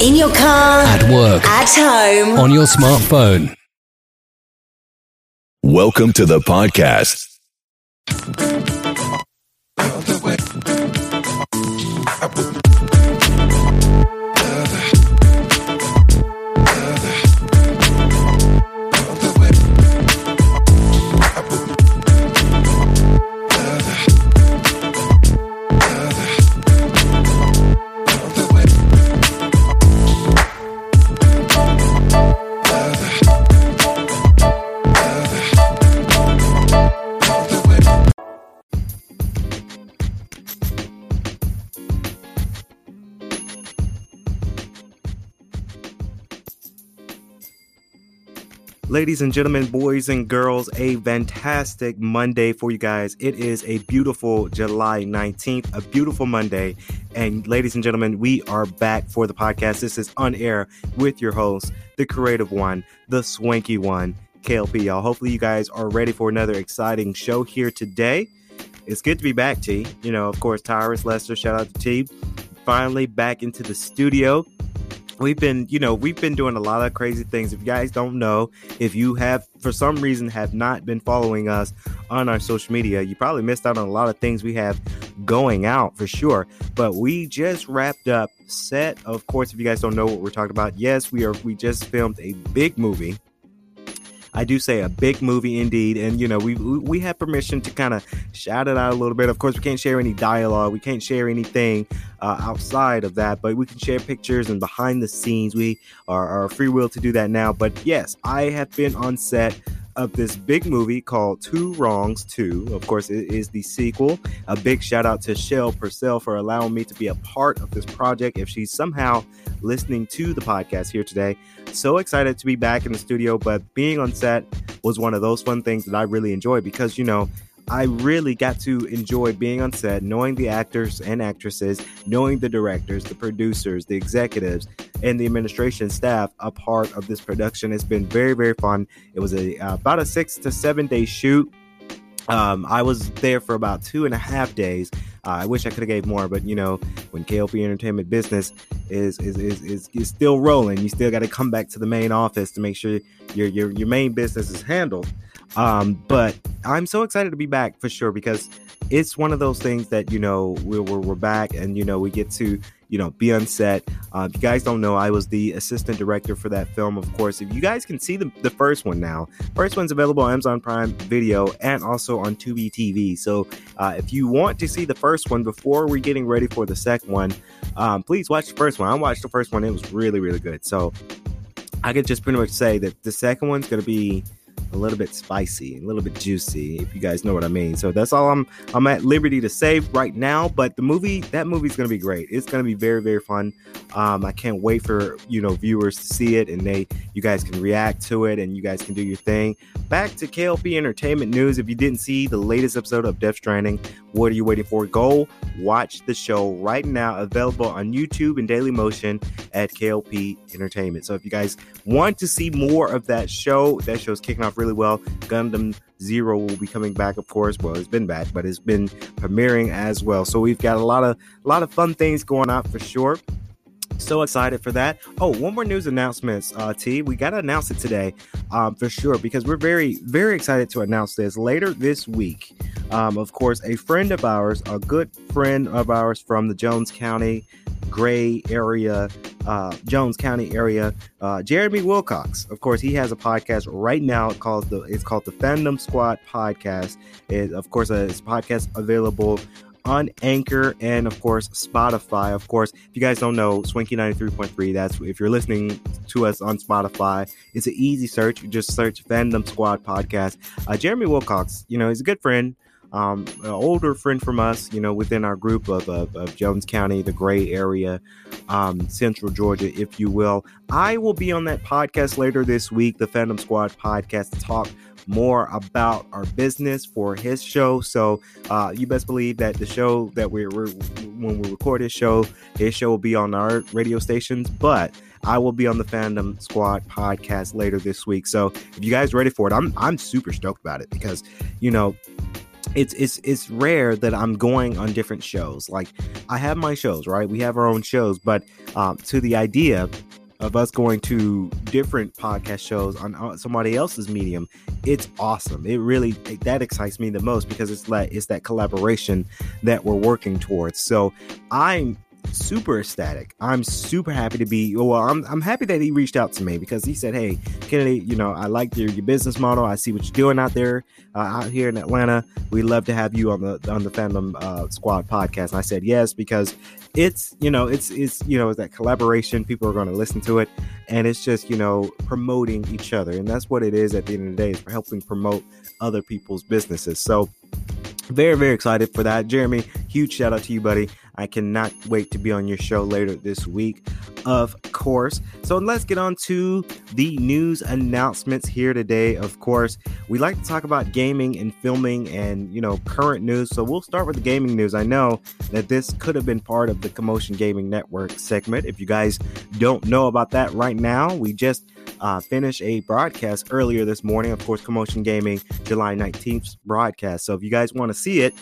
In your car, at work, at home. on your smartphone. Welcome to the podcast. Ladies and gentlemen, boys and girls, a fantastic Monday for you guys. It is a beautiful July 19th, a beautiful Monday. And ladies and gentlemen, we are back for the podcast. This is On Air with your host, the creative one, the swanky one, KLP, y'all. Hopefully, you guys are ready for another exciting show here today. It's good to be back, T. You know, of course, Tyrus Lester, shout out to T. Finally back into the studio we've been you know we've been doing a lot of crazy things. If you guys don't know if you have for some reason have not been following us on our social media you probably missed out on a lot of things we have going out for sure. But we just wrapped up set. Of course if you guys don't know what we're talking about yes we are we just filmed a big movie I do say a big movie indeed, and you know we we have permission to kind of shout it out a little bit. Of course, we can't share any dialogue, we can't share anything uh, outside of that, but we can share pictures and behind the scenes. We are, are free will to do that now. But yes, I have been on set of this big movie called Two Wrongs 2. Of course, it is the sequel. A big shout out to Shell Purcell for allowing me to be a part of this project. If she's somehow listening to the podcast here today, so excited to be back in the studio. But being on set was one of those fun things that I really enjoy because, you know, I really got to enjoy being on set, knowing the actors and actresses, knowing the directors, the producers, the executives, and the administration staff a part of this production. It's been very, very fun. It was a uh, about a six to seven day shoot. Um, I was there for about two and a half days. Uh, I wish I could have gave more, but you know, when KLP Entertainment business is is is, is, is still rolling, you still got to come back to the main office to make sure your your your main business is handled. Um, but I'm so excited to be back for sure because it's one of those things that you know we're, we're, we're back and you know we get to you know be on set. Uh, if you guys don't know i was the assistant director for that film of course. If you guys can see the, the first one now first one's available on amazon prime video and also on tubi tv so uh, if you want to see the first one before we're getting ready for the second one um, please watch the first one. I watched the first one. It was really really good. So i could just pretty much say that the second one's going to be a little bit spicy, a little bit juicy, if you guys know what I mean. So that's all I'm I'm at liberty to say right now. But the movie, that movie's gonna be great. It's gonna be very, very fun. Um, I can't wait for you know viewers to see it and they you guys can react to it and you guys can do your thing. Back to KLP Entertainment News. If you didn't see the latest episode of Death Stranding, what are you waiting for? Go watch the show right now, available on YouTube and Daily Motion at KLP Entertainment. So if you guys want to see more of that show, that show's kicking off really well. Gundam Zero will be coming back, of course. Well, it's been back, but it's been premiering as well. So we've got a lot of a lot of fun things going on for sure. So excited for that. Oh, one more news announcements, uh, T. We got to announce it today um, for sure because we're very, very excited to announce this later this week. Um, of course, a friend of ours, a good friend of ours from the Jones County Gray area, uh, Jones County area, uh, Jeremy Wilcox. Of course, he has a podcast right now called the it's called the Fandom Squad Podcast. It, of course, uh, it's a podcast available on Anchor and of course Spotify. Of course, if you guys don't know, Swanky 93.3, that's if you're listening to us on Spotify, it's an easy search. Just search Fandom Squad Podcast. Uh, Jeremy Wilcox, you know, he's a good friend um, an older friend from us, you know, within our group of, of, of Jones County, the gray area, um, Central Georgia, if you will. I will be on that podcast later this week, the Fandom Squad podcast, to talk more about our business for his show. So uh, you best believe that the show that we're, we're when we record his show, his show will be on our radio stations, but I will be on the Fandom Squad podcast later this week. So if you guys ready for it, I'm I'm super stoked about it because you know it's it's it's rare that I'm going on different shows. Like I have my shows, right? We have our own shows, but um, to the idea of us going to different podcast shows on somebody else's medium, it's awesome. It really that excites me the most because it's like it's that collaboration that we're working towards. So I'm super ecstatic. I'm super happy to be. Well, I'm, I'm happy that he reached out to me because he said, "Hey, Kennedy, you know, I like your, your business model. I see what you're doing out there, uh, out here in Atlanta. We'd love to have you on the on the Fandom uh, Squad podcast." And I said yes because it's you know it's it's you know it's that collaboration. People are going to listen to it, and it's just you know promoting each other, and that's what it is at the end of the day. Is helping promote other people's businesses. So very very excited for that jeremy huge shout out to you buddy I cannot wait to be on your show later this week, of course. So let's get on to the news announcements here today. Of course, we like to talk about gaming and filming and, you know, current news. So we'll start with the gaming news. I know that this could have been part of the Commotion Gaming Network segment. If you guys don't know about that right now, we just uh, finished a broadcast earlier this morning. Of course, Commotion Gaming, July 19th broadcast. So if you guys want to see it,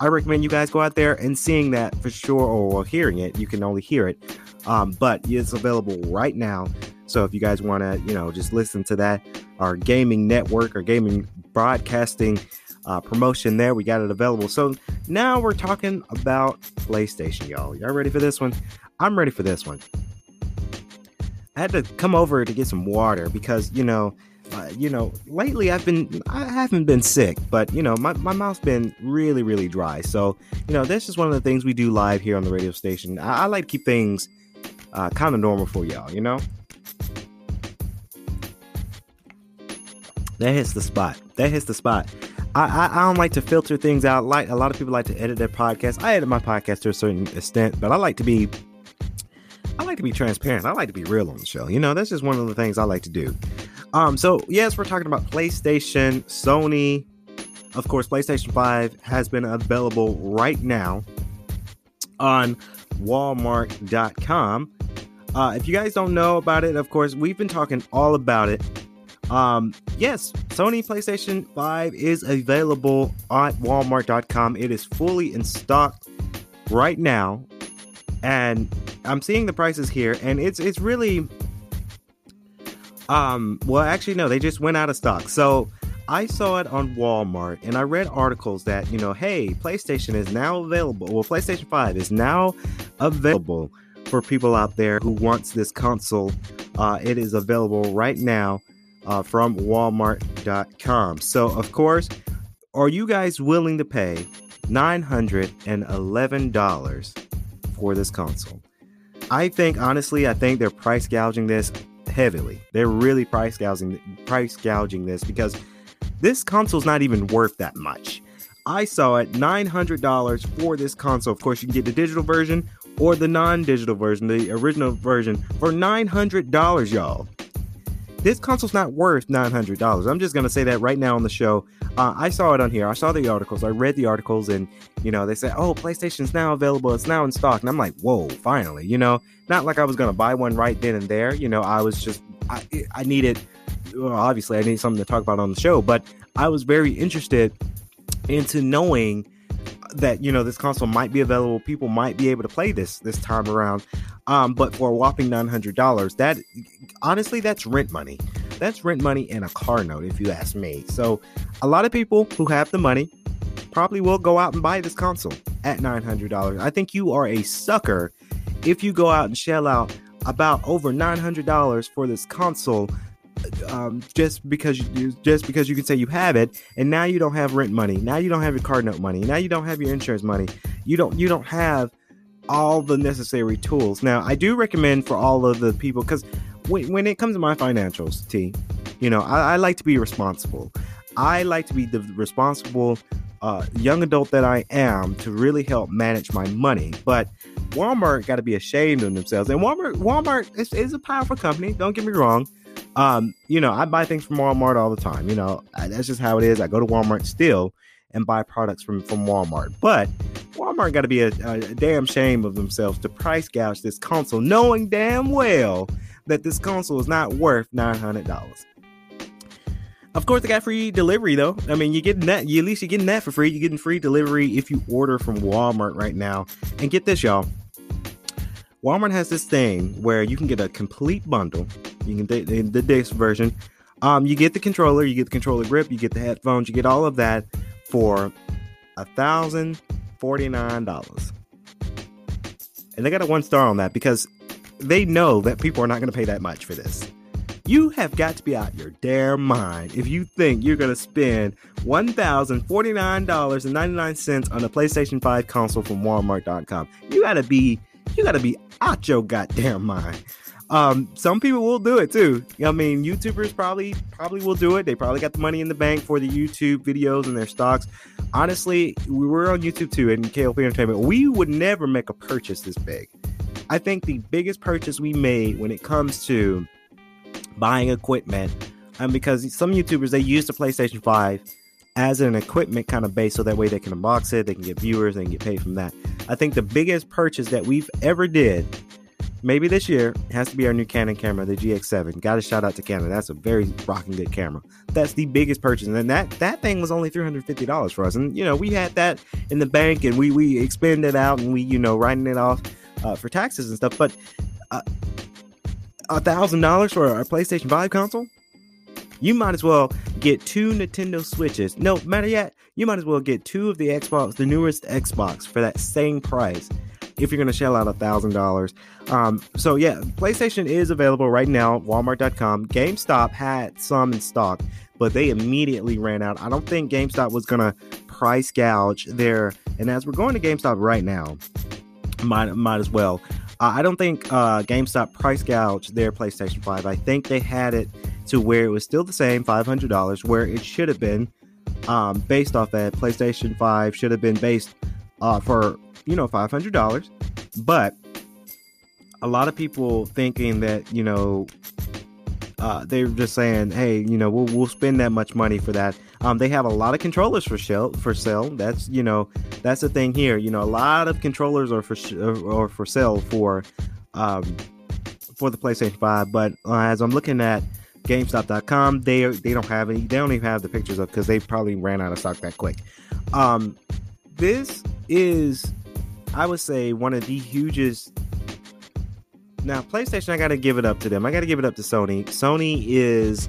I recommend you guys go out there and seeing that for sure, or hearing it. You can only hear it, um, but it's available right now. So if you guys want to, you know, just listen to that, our gaming network or gaming broadcasting uh, promotion there, we got it available. So now we're talking about PlayStation, y'all. Y'all ready for this one? I'm ready for this one. I had to come over to get some water because, you know, uh, you know, lately I've been, I haven't been sick, but, you know, my, my mouth's been really, really dry. So, you know, that's just one of the things we do live here on the radio station. I, I like to keep things uh, kind of normal for y'all, you know? That hits the spot. That hits the spot. I, I, I, don't like to filter things out. Like a lot of people like to edit their podcast. I edit my podcast to a certain extent, but I like to be I like to be transparent. I like to be real on the show. You know, that's just one of the things I like to do. Um, so yes, we're talking about PlayStation, Sony. Of course, PlayStation 5 has been available right now on Walmart.com. Uh, if you guys don't know about it, of course, we've been talking all about it. Um, yes, Sony PlayStation 5 is available at Walmart.com. It is fully in stock right now, and I'm seeing the prices here, and it's it's really um, well, actually, no, they just went out of stock. So I saw it on Walmart and I read articles that, you know, hey, PlayStation is now available. Well, PlayStation 5 is now available for people out there who wants this console. Uh, it is available right now uh, from Walmart.com. So, of course, are you guys willing to pay $911 for this console? I think, honestly, I think they're price gouging this heavily. They're really price gouging price gouging this because this console's not even worth that much. I saw it $900 for this console. Of course, you can get the digital version or the non-digital version, the original version for $900, y'all. This console's not worth $900. I'm just going to say that right now on the show. Uh, I saw it on here. I saw the articles. I read the articles, and you know they said, "Oh, PlayStation's now available. It's now in stock." And I'm like, "Whoa, finally!" You know, not like I was going to buy one right then and there. You know, I was just I, I needed. Well, obviously, I need something to talk about on the show, but I was very interested into knowing that you know this console might be available people might be able to play this this time around um, but for a whopping $900, that honestly, that's rent money. That's rent money and a car note, if you ask me. So, a lot of people who have the money probably will go out and buy this console at $900. I think you are a sucker if you go out and shell out about over $900 for this console um, just because you just because you can say you have it and now you don't have rent money now you don't have your car note money now you don't have your insurance money you don't you don't have all the necessary tools. Now, I do recommend for all of the people because when, when it comes to my financials, T, you know, I, I like to be responsible. I like to be the responsible uh, young adult that I am to really help manage my money. But Walmart got to be ashamed of themselves. And Walmart, Walmart is, is a powerful company. Don't get me wrong. Um, you know, I buy things from Walmart all the time. You know, that's just how it is. I go to Walmart still and buy products from from Walmart. But Walmart got to be a, a, damn shame of themselves to price gouge this console, knowing damn well that this console is not worth nine hundred dollars. Of course, they got free delivery though. I mean, you're getting that. You, at least you're getting that for free. You're getting free delivery if you order from Walmart right now. And get this, y'all. Walmart has this thing where you can get a complete bundle. You can the, the disc version. Um, you get the controller, you get the controller grip, you get the headphones, you get all of that for a thousand forty nine dollars. And they got a one star on that because they know that people are not going to pay that much for this. You have got to be out your damn mind if you think you're going to spend $1,049.99 on a PlayStation 5 console from Walmart.com. You got to be you got to be out your goddamn mind. Um, some people will do it too. I mean, YouTubers probably probably will do it. They probably got the money in the bank for the YouTube videos and their stocks. Honestly, we were on YouTube too and KLP Entertainment. We would never make a purchase this big. I think the biggest purchase we made when it comes to buying equipment, and um, because some YouTubers they use the PlayStation 5 as an equipment kind of base so that way they can unbox it, they can get viewers, they can get paid from that. I think the biggest purchase that we've ever did, maybe this year, has to be our new Canon camera, the GX7. Got a shout out to Canon. That's a very rocking good camera. That's the biggest purchase, and that that thing was only three hundred fifty dollars for us. And you know we had that in the bank, and we we expended out, and we you know writing it off uh, for taxes and stuff. But uh, a thousand dollars for a PlayStation Five console, you might as well get two Nintendo Switches. No matter yet, you might as well get two of the Xbox, the newest Xbox, for that same price. If you're going to shell out a thousand dollars, um, so yeah, PlayStation is available right now. Walmart.com. GameStop had some in stock, but they immediately ran out. I don't think GameStop was going to price gouge there. And as we're going to GameStop right now, might might as well. I don't think uh, GameStop price gouged their PlayStation 5. I think they had it to where it was still the same $500, where it should have been um, based off that. PlayStation 5 should have been based uh, for, you know, $500. But a lot of people thinking that, you know, uh, they're just saying, hey, you know, we'll, we'll spend that much money for that. Um, they have a lot of controllers for sale. For sale, that's you know, that's the thing here. You know, a lot of controllers are for sh- or for sale for um, for the PlayStation Five. But uh, as I'm looking at GameStop.com, they they don't have any. They don't even have the pictures of because they probably ran out of stock that quick. Um, this is, I would say, one of the hugest now, PlayStation, I got to give it up to them. I got to give it up to Sony. Sony is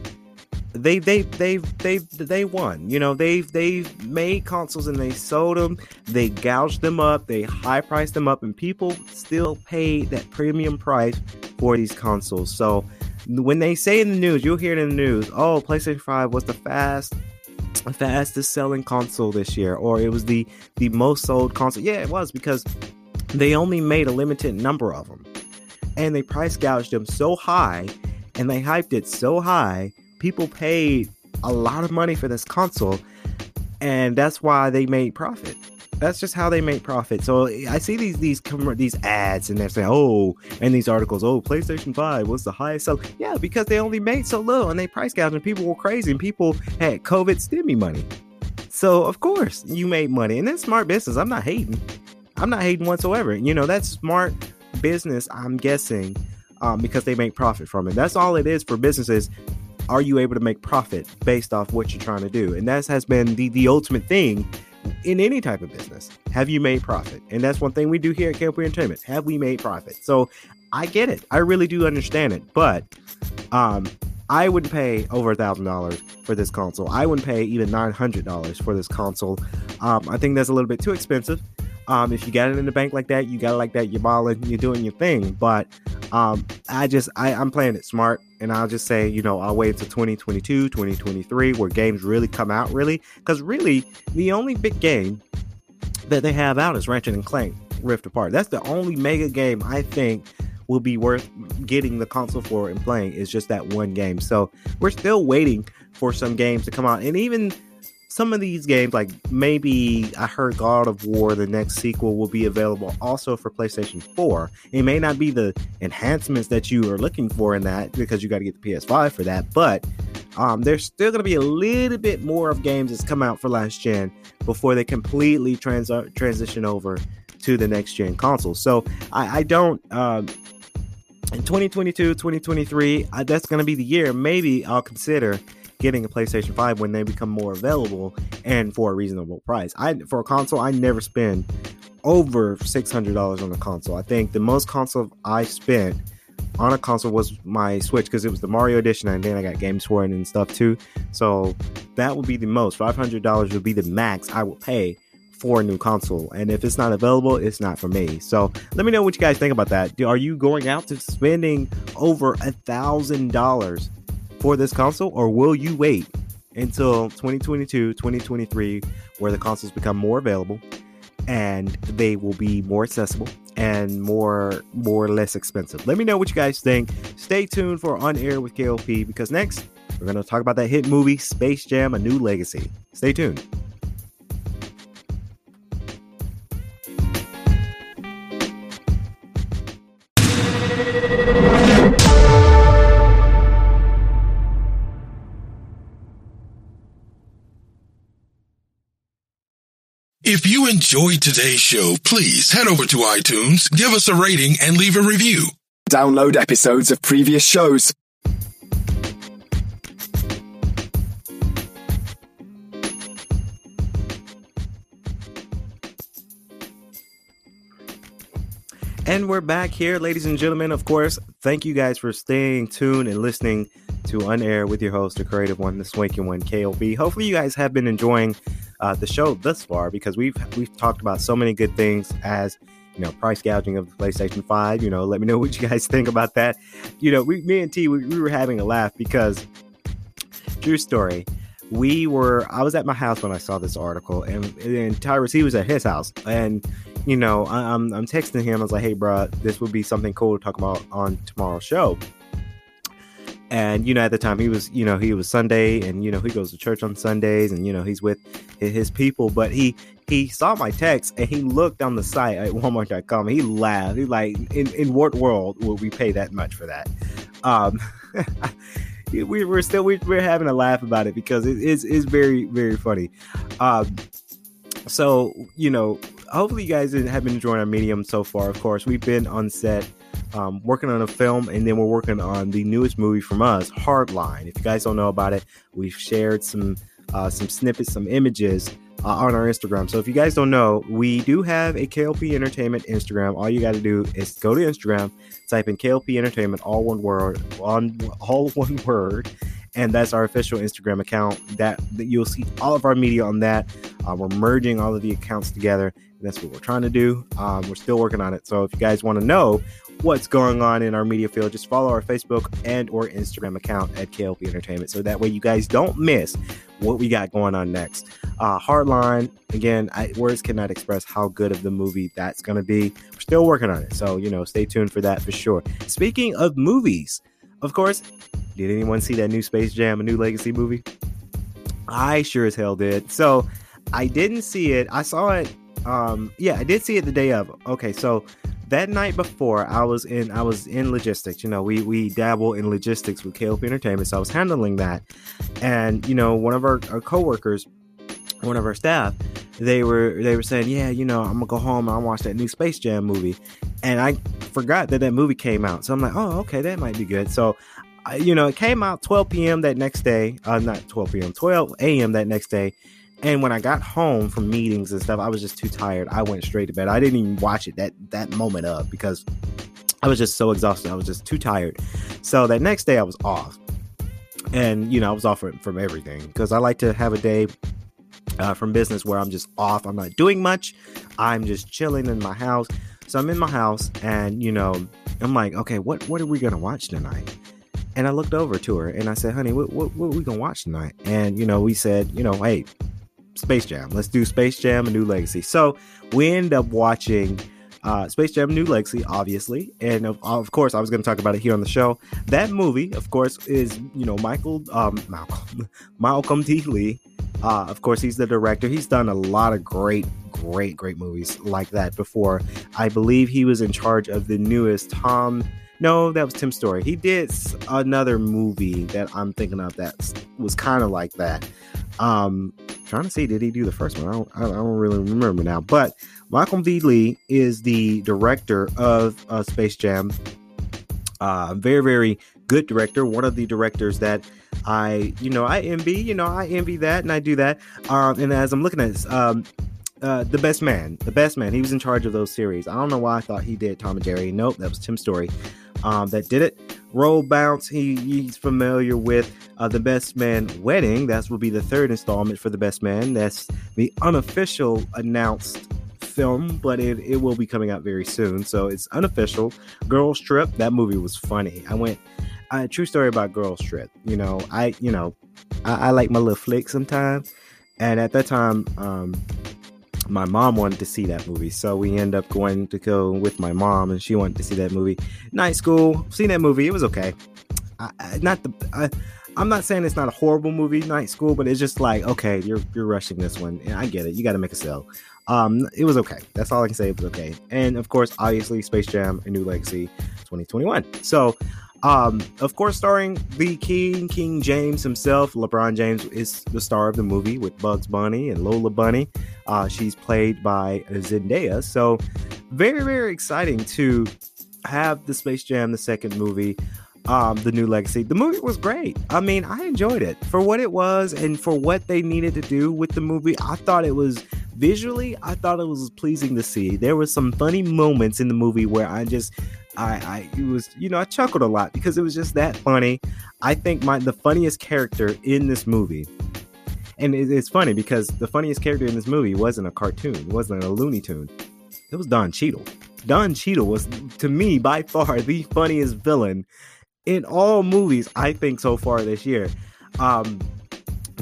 they they they they they won. You know, they've they've made consoles and they sold them. They gouged them up. They high priced them up, and people still pay that premium price for these consoles. So when they say in the news, you'll hear it in the news. Oh, PlayStation Five was the fast fastest selling console this year, or it was the the most sold console. Yeah, it was because they only made a limited number of them and they price gouged them so high and they hyped it so high, people paid a lot of money for this console, and that's why they made profit. That's just how they make profit. So I see these these these ads and they're saying, oh, and these articles, oh, PlayStation Five was the highest sell. Yeah, because they only made so little and they price gouged and people were crazy and people had COVID stimmy money. So of course you made money and that's smart business. I'm not hating. I'm not hating whatsoever. You know that's smart business, I'm guessing, um, because they make profit from it. That's all it is for businesses. Are you able to make profit based off what you're trying to do? And that has been the, the ultimate thing in any type of business. Have you made profit? And that's one thing we do here at Camp Entertainment. Have we made profit? So I get it. I really do understand it. But um, I wouldn't pay over a thousand dollars for this console. I wouldn't pay even nine hundred dollars for this console. Um, I think that's a little bit too expensive. Um, if you got it in the bank like that, you got it like that. You're balling, you're doing your thing. But um, I just I, I'm playing it smart, and I'll just say, you know, I'll wait until 2022, 2023, where games really come out. Really, because really, the only big game that they have out is Ratchet and Clank Rift Apart. That's the only mega game I think will be worth getting the console for and playing. Is just that one game. So we're still waiting for some games to come out, and even some of these games, like maybe I heard God of War, the next sequel, will be available also for PlayStation 4. It may not be the enhancements that you are looking for in that because you got to get the PS5 for that, but um, there's still going to be a little bit more of games that's come out for last gen before they completely trans- transition over to the next gen console. So I, I don't. Um, in 2022, 2023, that's going to be the year. Maybe I'll consider getting a PlayStation 5 when they become more available and for a reasonable price. I for a console, I never spend over $600 on a console. I think the most console I spent on a console was my Switch because it was the Mario Edition, and then I got games for it and stuff too. So that would be the most. Five hundred dollars would be the max I will pay for a new console. And if it's not available, it's not for me. So let me know what you guys think about that. Are you going out to spending over a thousand dollars for this console, or will you wait until 2022, 2023, where the consoles become more available and they will be more accessible and more more or less expensive. Let me know what you guys think. Stay tuned for On Air with KLP because next we're going to talk about that hit movie Space Jam: A New Legacy. Stay tuned. If you enjoyed today's show, please head over to iTunes, give us a rating, and leave a review. Download episodes of previous shows. And we're back here, ladies and gentlemen. Of course, thank you guys for staying tuned and listening to On Air with your host, the creative one, the swanky one, KLP. Hopefully, you guys have been enjoying uh, the show thus far because we've we've talked about so many good things as you know price gouging of the PlayStation Five. You know, let me know what you guys think about that. You know, we, me and T, we, we were having a laugh because true story. We were. I was at my house when I saw this article, and, and Tyrus he was at his house, and you know, I, I'm, I'm texting him. I was like, "Hey, bro, this would be something cool to talk about on tomorrow's show." And you know, at the time, he was, you know, he was Sunday, and you know, he goes to church on Sundays, and you know, he's with his people. But he he saw my text, and he looked on the site at Walmart.com. He laughed. He like, in in what world would we pay that much for that? Um, we, we're still we, we're having a laugh about it because it is is very very funny. Um, so you know hopefully you guys have been enjoying our medium so far. Of course, we've been on set um, working on a film, and then we're working on the newest movie from us, Hardline. If you guys don't know about it, we've shared some uh, some snippets, some images uh, on our Instagram. So if you guys don't know, we do have a KLP Entertainment Instagram. All you got to do is go to Instagram, type in KLP Entertainment, all one word, on all one word, and that's our official Instagram account. That, that you'll see all of our media on that. Uh, we're merging all of the accounts together. And that's what we're trying to do. Um, we're still working on it. So if you guys want to know what's going on in our media field, just follow our Facebook and or Instagram account at KLP Entertainment. So that way you guys don't miss what we got going on next. Uh, Hardline, again, I, words cannot express how good of the movie that's going to be. We're still working on it. So, you know, stay tuned for that for sure. Speaking of movies, of course, did anyone see that new Space Jam, a new Legacy movie? I sure as hell did. So I didn't see it. I saw it. Um, yeah, I did see it the day of. Okay, so that night before, I was in I was in logistics. You know, we we dabble in logistics with KLP Entertainment, so I was handling that. And you know, one of our, our coworkers, one of our staff, they were they were saying, yeah, you know, I'm gonna go home and I watch that new Space Jam movie, and I forgot that that movie came out. So I'm like, oh, okay, that might be good. So you know, it came out 12 p.m. that next day. Uh, not 12 p.m., 12 a.m. that next day. And when I got home from meetings and stuff, I was just too tired. I went straight to bed. I didn't even watch it that that moment of because I was just so exhausted. I was just too tired. So that next day I was off. And you know, I was off from, from everything because I like to have a day uh, from business where I'm just off. I'm not doing much. I'm just chilling in my house. So I'm in my house and you know, I'm like, okay, what what are we gonna watch tonight? And I looked over to her and I said, honey, what, what, what are we to watch tonight? And, you know, we said, you know, hey, Space Jam. Let's do Space Jam, A New Legacy. So we end up watching uh, Space Jam, New Legacy, obviously. And of, of course, I was going to talk about it here on the show. That movie, of course, is, you know, Michael, um, Malcolm, Malcolm D. Lee. Uh, of course, he's the director. He's done a lot of great, great, great movies like that before. I believe he was in charge of the newest Tom no, that was Tim Story. He did another movie that I'm thinking of that was kind of like that. Um, trying to see, did he do the first one? I don't, I don't really remember now. But Malcolm D. Lee is the director of uh, Space Jam. Uh, very, very good director, one of the directors that I, you know, I envy, you know, I envy that and I do that. Um, and as I'm looking at this, um, uh, the best man, the best man, he was in charge of those series. I don't know why I thought he did Tom and Jerry. Nope, that was Tim Story um, that did it. Roll Bounce, he, he's familiar with uh, The Best Man Wedding. That will be the third installment for The Best Man. That's the unofficial announced film, but it, it will be coming out very soon. So it's unofficial. Girls Trip, that movie was funny. I went, uh, true story about Girls Trip. You know, I, you know, I, I like my little flick sometimes. And at that time, um, my mom wanted to see that movie, so we end up going to go with my mom, and she wanted to see that movie. Night School, seen that movie, it was okay. I, I, not the, I, I'm not saying it's not a horrible movie, Night School, but it's just like okay, you're you're rushing this one. And I get it, you got to make a sale. Um, it was okay. That's all I can say. It was okay. And of course, obviously, Space Jam: A New Legacy, 2021. So um, of course, starring the King, King James himself. LeBron James is the star of the movie with Bugs Bunny and Lola Bunny. Uh, she's played by Zendaya. So, very, very exciting to have the Space Jam, the second movie, um, the new legacy. The movie was great. I mean, I enjoyed it for what it was and for what they needed to do with the movie. I thought it was visually, I thought it was pleasing to see. There were some funny moments in the movie where I just I, I was you know I chuckled a lot because it was just that funny. I think my the funniest character in this movie, and it, it's funny because the funniest character in this movie wasn't a cartoon, wasn't a Looney Tune. It was Don Cheadle. Don Cheadle was to me by far the funniest villain in all movies I think so far this year. Um,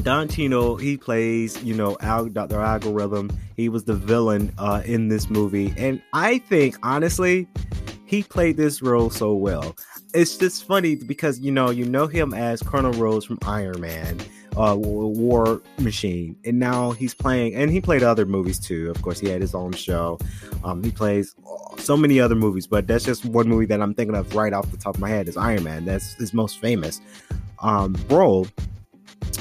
Don Cheadle, he plays, you know, Al, Dr. Algorithm. He was the villain uh, in this movie. And I think, honestly, he played this role so well. It's just funny because you know you know him as Colonel Rhodes from Iron Man, uh, War Machine, and now he's playing, and he played other movies too. Of course, he had his own show. Um, he plays so many other movies, but that's just one movie that I'm thinking of right off the top of my head is Iron Man. That's his most famous um, role.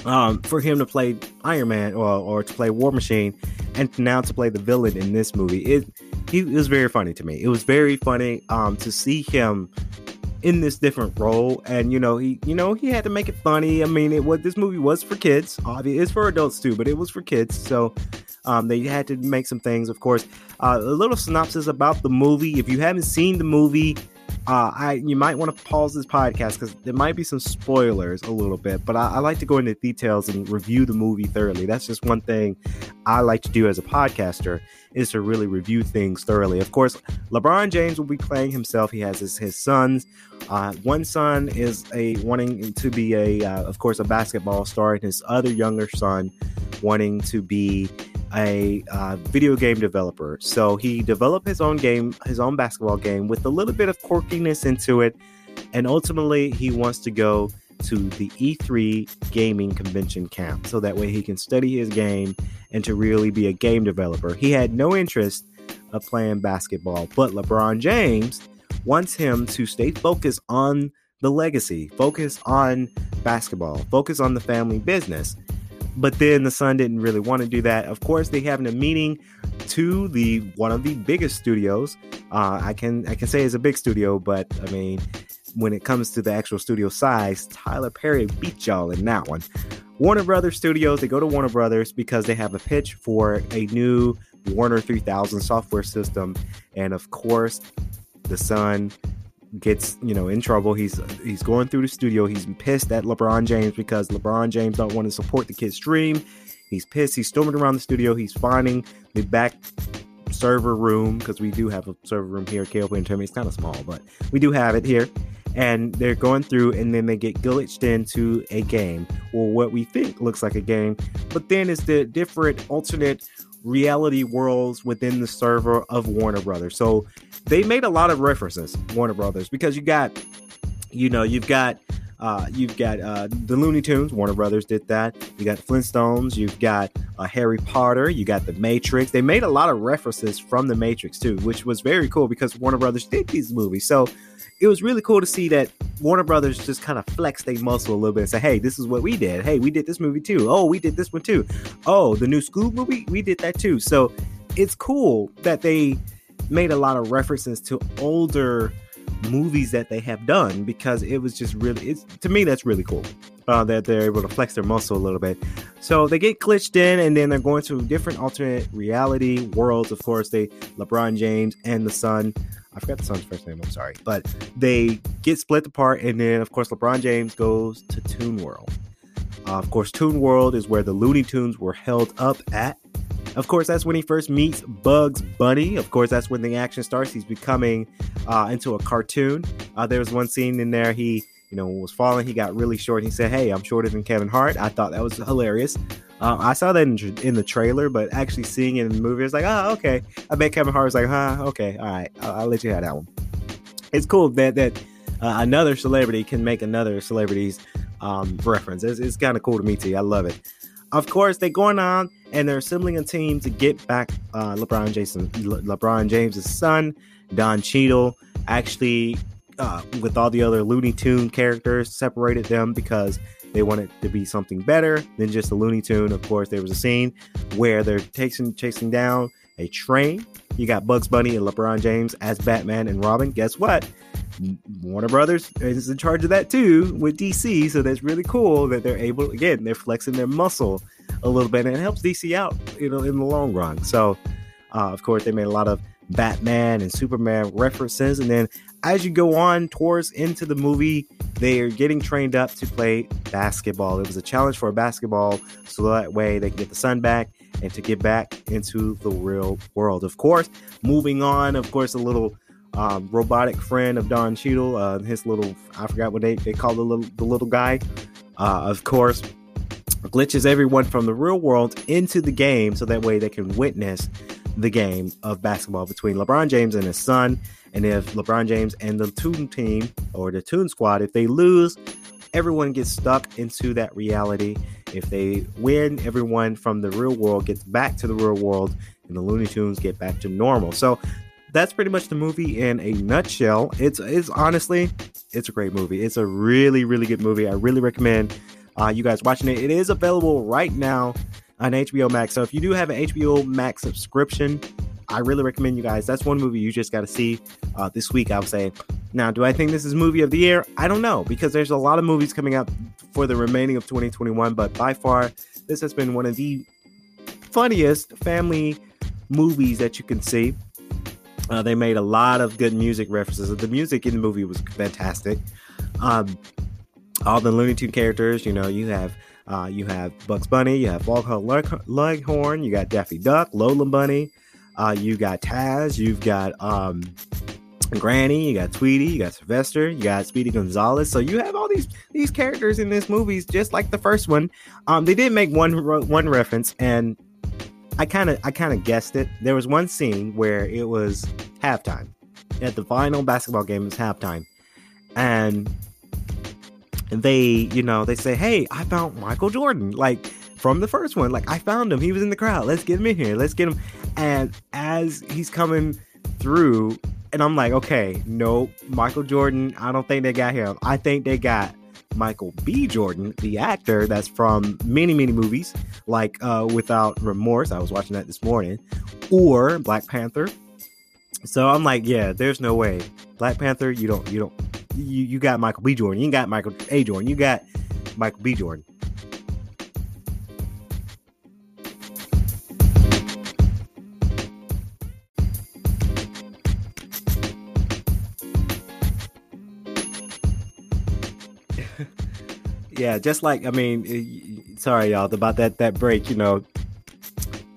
Um, for him to play Iron Man or, or to play War Machine, and now to play the villain in this movie, it he was very funny to me. It was very funny um, to see him in this different role, and you know he you know he had to make it funny. I mean, it was this movie was for kids. Obviously, it's for adults too, but it was for kids, so. Um, they had to make some things, of course. Uh, a little synopsis about the movie. If you haven't seen the movie, uh, I you might want to pause this podcast because there might be some spoilers a little bit, but I, I, like to go into details and review the movie thoroughly. That's just one thing I like to do as a podcaster is to really review things thoroughly. Of course, LeBron James will be playing himself. He has his, his sons. Uh, one son is a wanting to be a, uh, of course, a basketball star, and his other younger son wanting to be a uh, video game developer. So he developed his own game, his own basketball game with a little bit of quirkiness into it. And ultimately, he wants to go to the E3 gaming convention camp so that way he can study his game and to really be a game developer. He had no interest of playing basketball, but LeBron James wants him to stay focused on the legacy, focus on basketball, focus on the family business. But then the son didn't really want to do that. Of course, they having a meeting to the one of the biggest studios. Uh, I can I can say it's a big studio, but I mean, when it comes to the actual studio size, Tyler Perry beat y'all in that one. Warner Brothers Studios, they go to Warner Brothers because they have a pitch for a new Warner 3000 software system, and of course, the son gets you know in trouble. He's he's going through the studio. He's pissed at LeBron James because LeBron James don't want to support the kid's dream. He's pissed. He's storming around the studio. He's finding the back server room because we do have a server room here at KLP Entertainment. It's kind of small, but we do have it here. And they're going through, and then they get glitched into a game, or what we think looks like a game, but then it's the different alternate reality worlds within the server of Warner Brothers. So they made a lot of references, Warner Brothers, because you got, you know, you've got uh, you've got uh, the Looney Tunes. Warner Brothers did that. You got Flintstones. You've got uh, Harry Potter. You got the Matrix. They made a lot of references from the Matrix too, which was very cool because Warner Brothers did these movies. So it was really cool to see that Warner Brothers just kind of flexed their muscle a little bit and say, "Hey, this is what we did. Hey, we did this movie too. Oh, we did this one too. Oh, the new Scoob movie, we did that too." So it's cool that they made a lot of references to older movies that they have done because it was just really it's to me that's really cool uh, that they're able to flex their muscle a little bit. So they get glitched in and then they're going to different alternate reality worlds. Of course they lebron james and the son i forgot the son's first name i'm sorry but they get split apart and then of course lebron james goes to toon world. Uh, of course toon world is where the looney tunes were held up at of course, that's when he first meets Bugs Bunny. Of course, that's when the action starts. He's becoming uh, into a cartoon. Uh, there was one scene in there he, you know, was falling. He got really short. He said, "Hey, I'm shorter than Kevin Hart." I thought that was hilarious. Uh, I saw that in, in, the trailer, but actually seeing it in the movie, it's like, oh, okay. I bet Kevin Hart was like, huh, okay, all right, I'll, I'll let you have that one. It's cool that that uh, another celebrity can make another celebrity's um, reference. It's, it's kind of cool to me too. I love it. Of course, they're going on and they're assembling a team to get back uh, LeBron Jason, Le- LeBron James's son, Don Cheadle. Actually, uh, with all the other Looney Tune characters, separated them because they wanted to be something better than just a Looney Tune. Of course, there was a scene where they're chasing chasing down a train. You got Bugs Bunny and LeBron James as Batman and Robin. Guess what? Warner Brothers is in charge of that too with DC, so that's really cool that they're able. Again, they're flexing their muscle a little bit, and it helps DC out, you know, in the long run. So, uh, of course, they made a lot of Batman and Superman references, and then as you go on towards into the movie, they are getting trained up to play basketball. It was a challenge for basketball, so that way they can get the son back and to get back into the real world. Of course, moving on, of course, a little um, robotic friend of Don Cheadle, uh, his little, I forgot what they, they call the little, the little guy. Uh, of course, glitches everyone from the real world into the game so that way they can witness the game of basketball between LeBron James and his son. And if LeBron James and the Toon team or the Toon squad, if they lose, everyone gets stuck into that reality. If they win, everyone from the real world gets back to the real world and the Looney Tunes get back to normal. So that's pretty much the movie in a nutshell. It's it's honestly, it's a great movie. It's a really really good movie. I really recommend uh, you guys watching it. It is available right now on HBO Max. So if you do have an HBO Max subscription, I really recommend you guys. That's one movie you just got to see uh, this week. I would say. Now, do I think this is movie of the year? I don't know because there's a lot of movies coming out for the remaining of 2021. But by far, this has been one of the funniest family movies that you can see. Uh, they made a lot of good music references. The music in the movie was fantastic. Um, all the Looney Tune characters, you know, you have uh, you have Bugs Bunny, you have Foghorn Leghorn, you got Daffy Duck, Lola Bunny, uh, you got Taz, you've got um, Granny, you got Tweety, you got Sylvester, you got Speedy Gonzales. So you have all these these characters in this movie, just like the first one. Um, they did make one one reference, and I kind of I kind of guessed it. There was one scene where it was halftime at the final basketball game. It's halftime, and they you know they say, "Hey, I found Michael Jordan." Like from the first one, like I found him. He was in the crowd. Let's get him in here. Let's get him. And as he's coming through, and I'm like, okay, no, Michael Jordan. I don't think they got him. I think they got Michael B. Jordan, the actor that's from many, many movies, like uh, Without Remorse. I was watching that this morning, or Black Panther. So I'm like, yeah, there's no way. Black Panther, you don't, you don't, you, you got Michael B. Jordan. You got Michael A. Jordan. You got Michael B. Jordan. Yeah, just like I mean, sorry y'all about that that break. You know,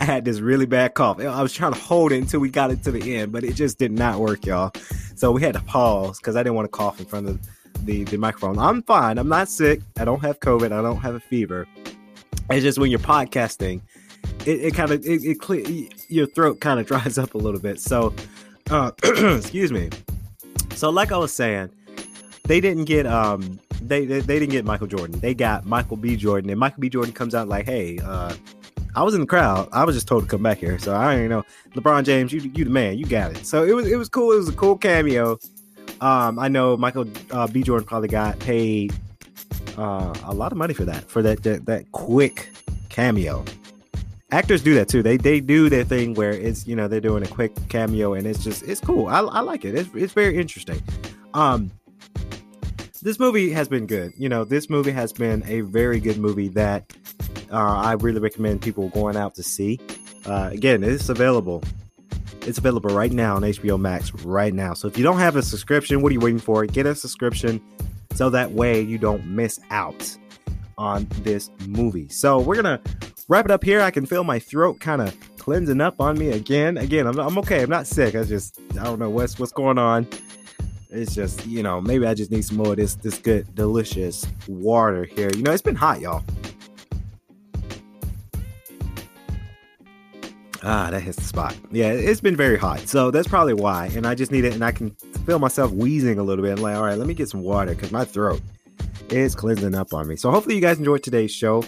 I had this really bad cough. I was trying to hold it until we got it to the end, but it just did not work, y'all. So we had to pause because I didn't want to cough in front of the the microphone. I'm fine. I'm not sick. I don't have COVID. I don't have a fever. It's just when you're podcasting, it, it kind of it, it your throat kind of dries up a little bit. So, uh, excuse me. So, like I was saying, they didn't get um they, they, they didn't get Michael Jordan. They got Michael B. Jordan, and Michael B. Jordan comes out like, "Hey, uh, I was in the crowd. I was just told to come back here, so I don't know. LeBron James, you you the man. You got it. So it was it was cool. It was a cool cameo. Um, I know Michael uh, B. Jordan probably got paid uh, a lot of money for that for that that, that quick cameo. actors do that too. They they do their thing where it's you know they're doing a quick cameo and it's just it's cool. I, I like it. It's it's very interesting. Um, this movie has been good. You know, this movie has been a very good movie that uh, I really recommend people going out to see. Uh, again, it's available. It's available right now on HBO Max right now. So if you don't have a subscription, what are you waiting for? Get a subscription so that way you don't miss out on this movie. So we're gonna wrap it up here. I can feel my throat kind of cleansing up on me again. Again, I'm, I'm okay. I'm not sick. I just I don't know what's what's going on. It's just you know maybe I just need some more of this this good delicious water here. You know it's been hot, y'all. Ah, that hits the spot. Yeah, it's been very hot. So that's probably why. And I just need it, and I can feel myself wheezing a little bit. I'm like, all right, let me get some water because my throat is cleansing up on me. So hopefully you guys enjoyed today's show.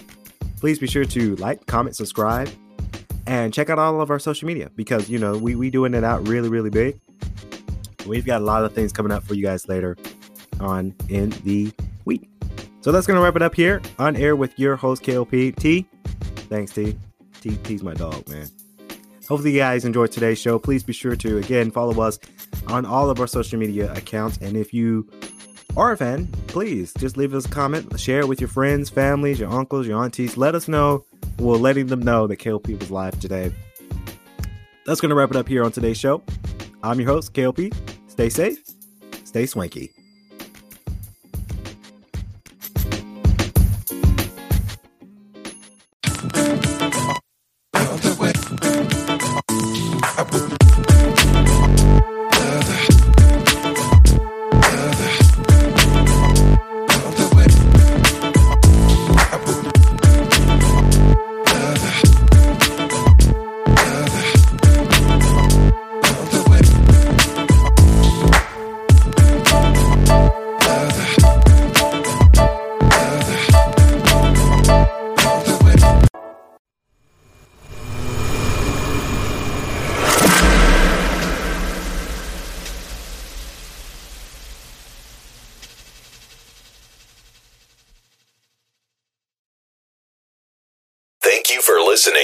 Please be sure to like, comment, subscribe, and check out all of our social media because you know we we doing it out really really big. We've got a lot of things coming up for you guys later on in the week. So that's gonna wrap it up here on air with your host KLP T. Thanks T. T T's my dog, man. Hopefully, you guys enjoyed today's show. Please be sure to, again, follow us on all of our social media accounts. And if you are a fan, please just leave us a comment, share it with your friends, families, your uncles, your aunties. Let us know. We're letting them know that KLP was live today. That's going to wrap it up here on today's show. I'm your host, KLP. Stay safe, stay swanky. Thank